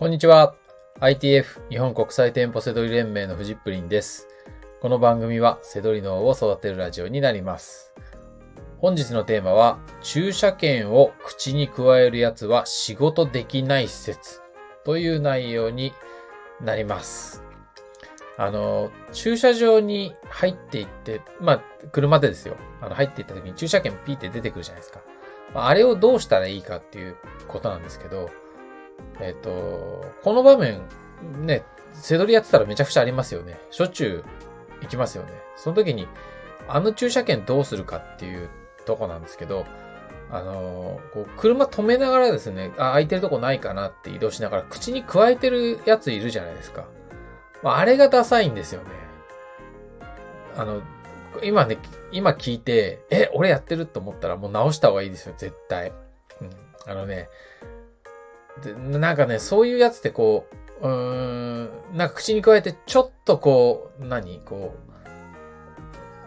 こんにちは。ITF 日本国際店舗セドリ連盟のフジップリンです。この番組はセドリ脳を育てるラジオになります。本日のテーマは、駐車券を口に加えるやつは仕事できない説という内容になります。あの、駐車場に入っていって、まあ、車でですよ。あの、入っていった時に駐車券ピーって出てくるじゃないですか。あれをどうしたらいいかっていうことなんですけど、えっ、と、この場面、ね、背取りやってたらめちゃくちゃありますよね。しょっちゅう行きますよね。その時に、あの駐車券どうするかっていうとこなんですけど、あのーこう車止めながらですね、あ、空いてるとこないかなって移動しながら口に加えてるやついるじゃないですか。まあ、あれがダサいんですよね。あの、今ね、今聞いて、え、俺やってると思ったらもう直した方がいいですよ、絶対。うん。あのね、でなんかね、そういうやつってこう、うーん、なんか口に加えてちょっとこう、何こ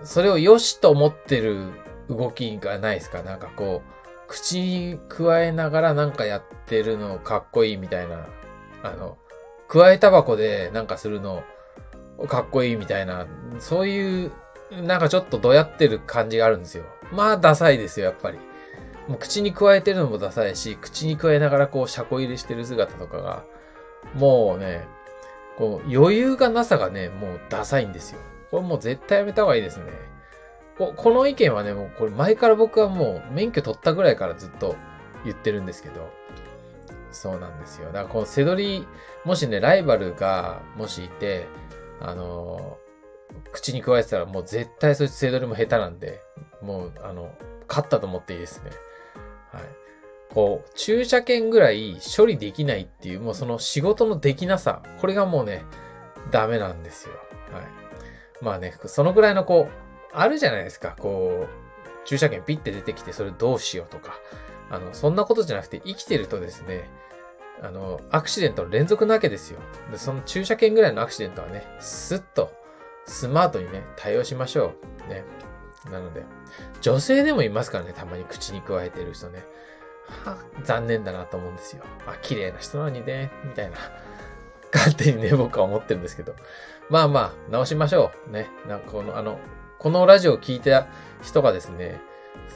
う、それを良しと思ってる動きがないですか？なんかこう、口に加えながらなんかやってるのかっこいいみたいな、あの、加えタバコでなんかするのかっこいいみたいな、そういう、なんかちょっとどやってる感じがあるんですよ。まあ、ダサいですよ、やっぱり。もう口に加えてるのもダサいし、口に加えながらこう、車庫入れしてる姿とかが、もうね、こう、余裕がなさがね、もうダサいんですよ。これもう絶対やめた方がいいですね。ここの意見はね、もうこれ前から僕はもう免許取ったぐらいからずっと言ってるんですけど、そうなんですよ。だからこのセドリ、もしね、ライバルがもしいて、あのー口に加えてたらもう絶対そいつセドリも下手なんで、もう、あの、勝ったと思っていいですね。はい。こう、駐車券ぐらい処理できないっていう、もうその仕事のできなさ、これがもうね、ダメなんですよ。はい。まあね、そのぐらいのこう、あるじゃないですか、こう、駐車券ピッて出てきてそれどうしようとか、あの、そんなことじゃなくて生きてるとですね、あの、アクシデントの連続なわけですよ。で、その駐車券ぐらいのアクシデントはね、スッと、スマートにね、対応しましょう。ね。なので、女性でもいますからね、たまに口に加えてる人ね。は残念だなと思うんですよ。あ、綺麗な人なのにね、みたいな。勝手にね、僕は思ってるんですけど。まあまあ、直しましょう。ね。なんかこの、あの、このラジオを聞いた人がですね、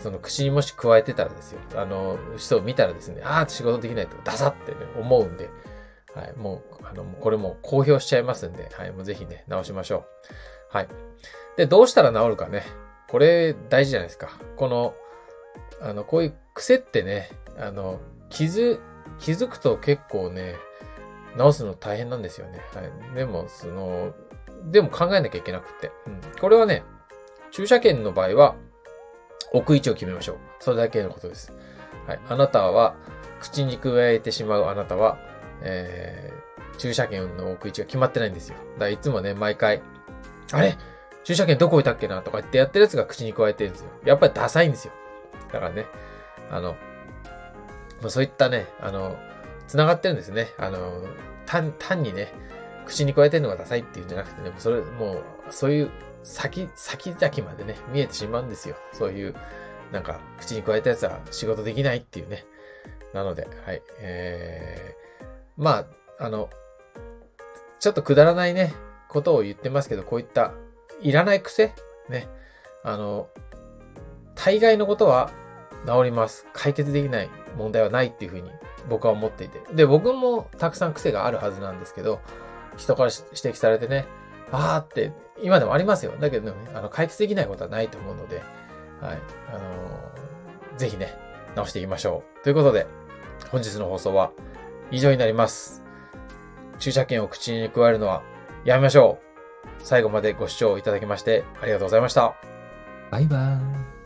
その口にもし加えてたらですよ。あの、人を見たらですね、ああ、仕事できないとダサってね、思うんで、はい、もう、あの、これも公表しちゃいますんで、はい、もうぜひね、直しましょう。はい。で、どうしたら治るかね。これ大事じゃないですか。この、あの、こういう癖ってね、あの、気づ、気づくと結構ね、直すの大変なんですよね。はい。でも、その、でも考えなきゃいけなくって。うん。これはね、駐車券の場合は、置く位置を決めましょう。それだけのことです。はい。あなたは、口に加えてしまうあなたは、えー、駐車券の置く位置が決まってないんですよ。だからいつもね、毎回、あれ？駐車券どこ置いたっけなとか言ってやってるやつが口に加えてるんですよ。やっぱりダサいんですよ。だからね、あの、ま、そういったね、あの、繋がってるんですね。あの、単、単にね、口に加えてるのがダサいっていうんじゃなくてね、それ、もう、そういう先、先々までね、見えてしまうんですよ。そういう、なんか、口に加えたやつは仕事できないっていうね。なので、はい。えー、まあ、あの、ちょっとくだらないね、ことを言ってますけど、こういった、いらない癖？ね。あの、大概のことは治ります。解決できない問題はないっていうふうに僕は思っていて。で、僕もたくさん癖があるはずなんですけど、人から指摘されてね、あーって、今でもありますよ。だけどね、あの、解決できないことはないと思うので、はい。あのーぜひね、直していきましょう。ということで、本日の放送は以上になります。駐車券を口に加えるのはやめましょう。最後までご視聴いただきましてありがとうございました。バイバーイ。